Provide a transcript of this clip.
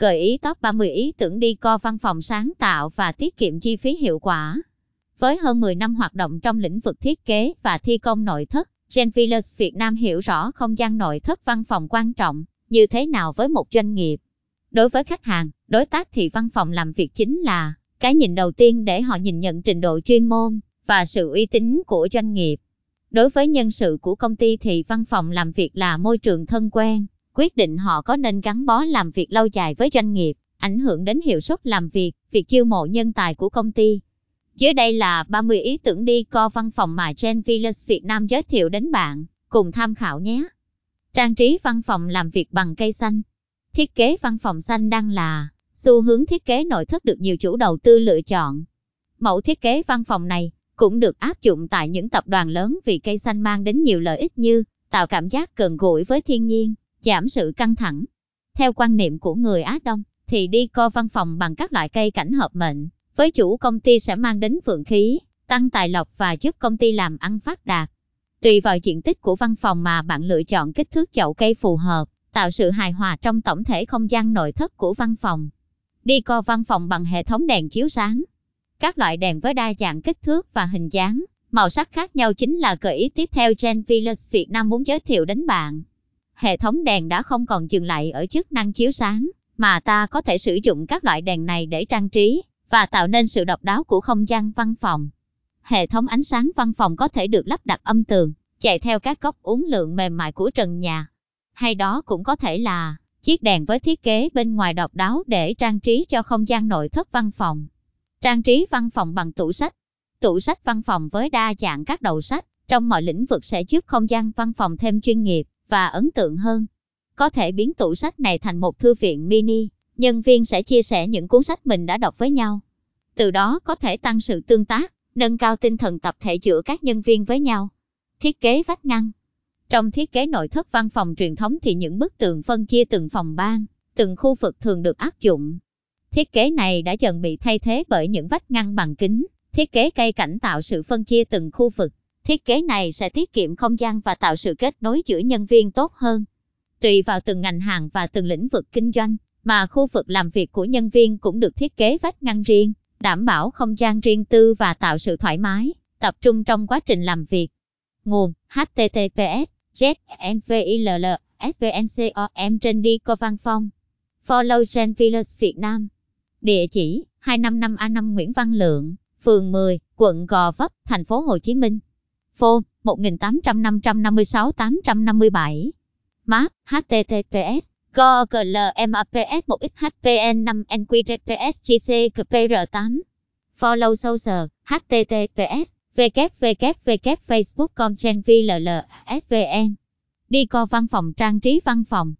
Gợi ý top 30 ý tưởng đi co văn phòng sáng tạo và tiết kiệm chi phí hiệu quả. Với hơn 10 năm hoạt động trong lĩnh vực thiết kế và thi công nội thất, Gen Villas Việt Nam hiểu rõ không gian nội thất văn phòng quan trọng như thế nào với một doanh nghiệp. Đối với khách hàng, đối tác thì văn phòng làm việc chính là cái nhìn đầu tiên để họ nhìn nhận trình độ chuyên môn và sự uy tín của doanh nghiệp. Đối với nhân sự của công ty thì văn phòng làm việc là môi trường thân quen, quyết định họ có nên gắn bó làm việc lâu dài với doanh nghiệp, ảnh hưởng đến hiệu suất làm việc, việc chiêu mộ nhân tài của công ty. Dưới đây là 30 ý tưởng đi co văn phòng mà Gen Villas Việt Nam giới thiệu đến bạn, cùng tham khảo nhé. Trang trí văn phòng làm việc bằng cây xanh. Thiết kế văn phòng xanh đang là xu hướng thiết kế nội thất được nhiều chủ đầu tư lựa chọn. Mẫu thiết kế văn phòng này cũng được áp dụng tại những tập đoàn lớn vì cây xanh mang đến nhiều lợi ích như tạo cảm giác gần gũi với thiên nhiên, giảm sự căng thẳng. Theo quan niệm của người Á Đông, thì đi co văn phòng bằng các loại cây cảnh hợp mệnh, với chủ công ty sẽ mang đến vượng khí, tăng tài lộc và giúp công ty làm ăn phát đạt. Tùy vào diện tích của văn phòng mà bạn lựa chọn kích thước chậu cây phù hợp, tạo sự hài hòa trong tổng thể không gian nội thất của văn phòng. Đi co văn phòng bằng hệ thống đèn chiếu sáng. Các loại đèn với đa dạng kích thước và hình dáng, màu sắc khác nhau chính là gợi ý tiếp theo Gen Villas Việt Nam muốn giới thiệu đến bạn. Hệ thống đèn đã không còn dừng lại ở chức năng chiếu sáng, mà ta có thể sử dụng các loại đèn này để trang trí và tạo nên sự độc đáo của không gian văn phòng. Hệ thống ánh sáng văn phòng có thể được lắp đặt âm tường, chạy theo các góc uốn lượn mềm mại của trần nhà. Hay đó cũng có thể là chiếc đèn với thiết kế bên ngoài độc đáo để trang trí cho không gian nội thất văn phòng. Trang trí văn phòng bằng tủ sách. Tủ sách văn phòng với đa dạng các đầu sách trong mọi lĩnh vực sẽ giúp không gian văn phòng thêm chuyên nghiệp và ấn tượng hơn. Có thể biến tủ sách này thành một thư viện mini, nhân viên sẽ chia sẻ những cuốn sách mình đã đọc với nhau. Từ đó có thể tăng sự tương tác, nâng cao tinh thần tập thể giữa các nhân viên với nhau. Thiết kế vách ngăn Trong thiết kế nội thất văn phòng truyền thống thì những bức tường phân chia từng phòng ban, từng khu vực thường được áp dụng. Thiết kế này đã dần bị thay thế bởi những vách ngăn bằng kính, thiết kế cây cảnh tạo sự phân chia từng khu vực. Thiết kế này sẽ tiết kiệm không gian và tạo sự kết nối giữa nhân viên tốt hơn. Tùy vào từng ngành hàng và từng lĩnh vực kinh doanh, mà khu vực làm việc của nhân viên cũng được thiết kế vách ngăn riêng, đảm bảo không gian riêng tư và tạo sự thoải mái, tập trung trong quá trình làm việc. Nguồn https znvill svncom trên đi co văn phòng. Follow Gen Việt Nam. Địa chỉ 255A5 Nguyễn Văn Lượng, phường 10, quận Gò Vấp, thành phố Hồ Chí Minh. Phone 1800 556 857. Map https GOGLMAPS 1XHPN 5NQRPS GCKPR8. Follow social https www.facebook.com VLL Đi co văn phòng, trang trí văn phòng.